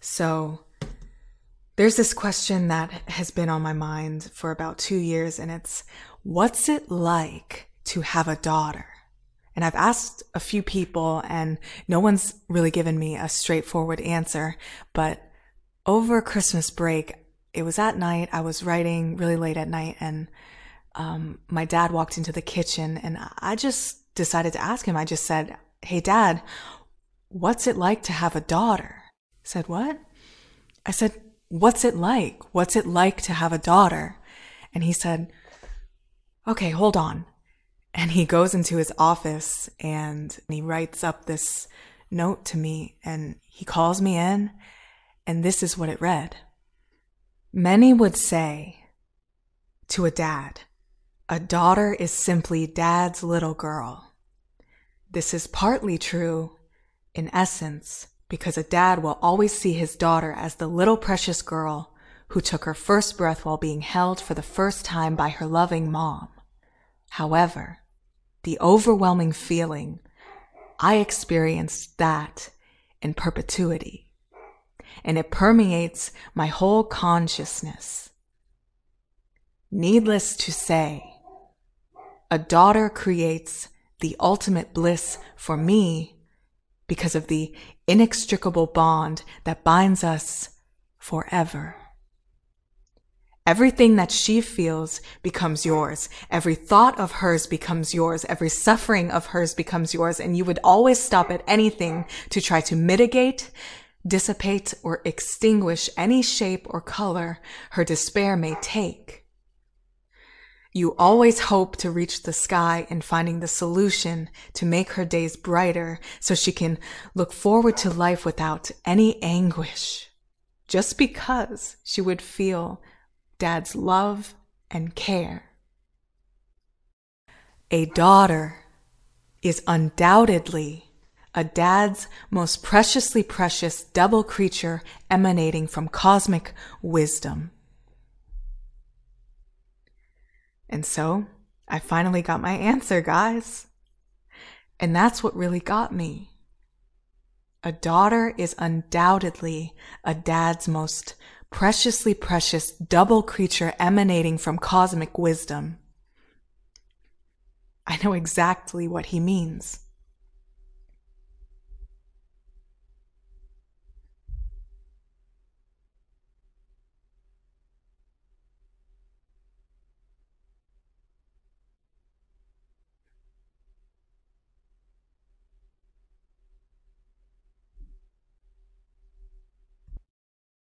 So, there's this question that has been on my mind for about two years, and it's what's it like to have a daughter? And I've asked a few people, and no one's really given me a straightforward answer. But over Christmas break, it was at night. I was writing really late at night, and um, my dad walked into the kitchen, and I just decided to ask him. I just said, Hey, dad, what's it like to have a daughter? Said, What? I said, What's it like? What's it like to have a daughter? And he said, Okay, hold on. And he goes into his office and he writes up this note to me and he calls me in and this is what it read. Many would say to a dad, a daughter is simply dad's little girl. This is partly true in essence because a dad will always see his daughter as the little precious girl who took her first breath while being held for the first time by her loving mom. However, the overwhelming feeling, I experienced that in perpetuity. And it permeates my whole consciousness. Needless to say, a daughter creates the ultimate bliss for me because of the inextricable bond that binds us forever. Everything that she feels becomes yours. Every thought of hers becomes yours. Every suffering of hers becomes yours. And you would always stop at anything to try to mitigate, dissipate, or extinguish any shape or color her despair may take. You always hope to reach the sky in finding the solution to make her days brighter so she can look forward to life without any anguish. Just because she would feel dad's love and care. A daughter is undoubtedly a dad's most preciously precious double creature emanating from cosmic wisdom. And so I finally got my answer, guys. And that's what really got me. A daughter is undoubtedly a dad's most preciously precious double creature emanating from cosmic wisdom. I know exactly what he means.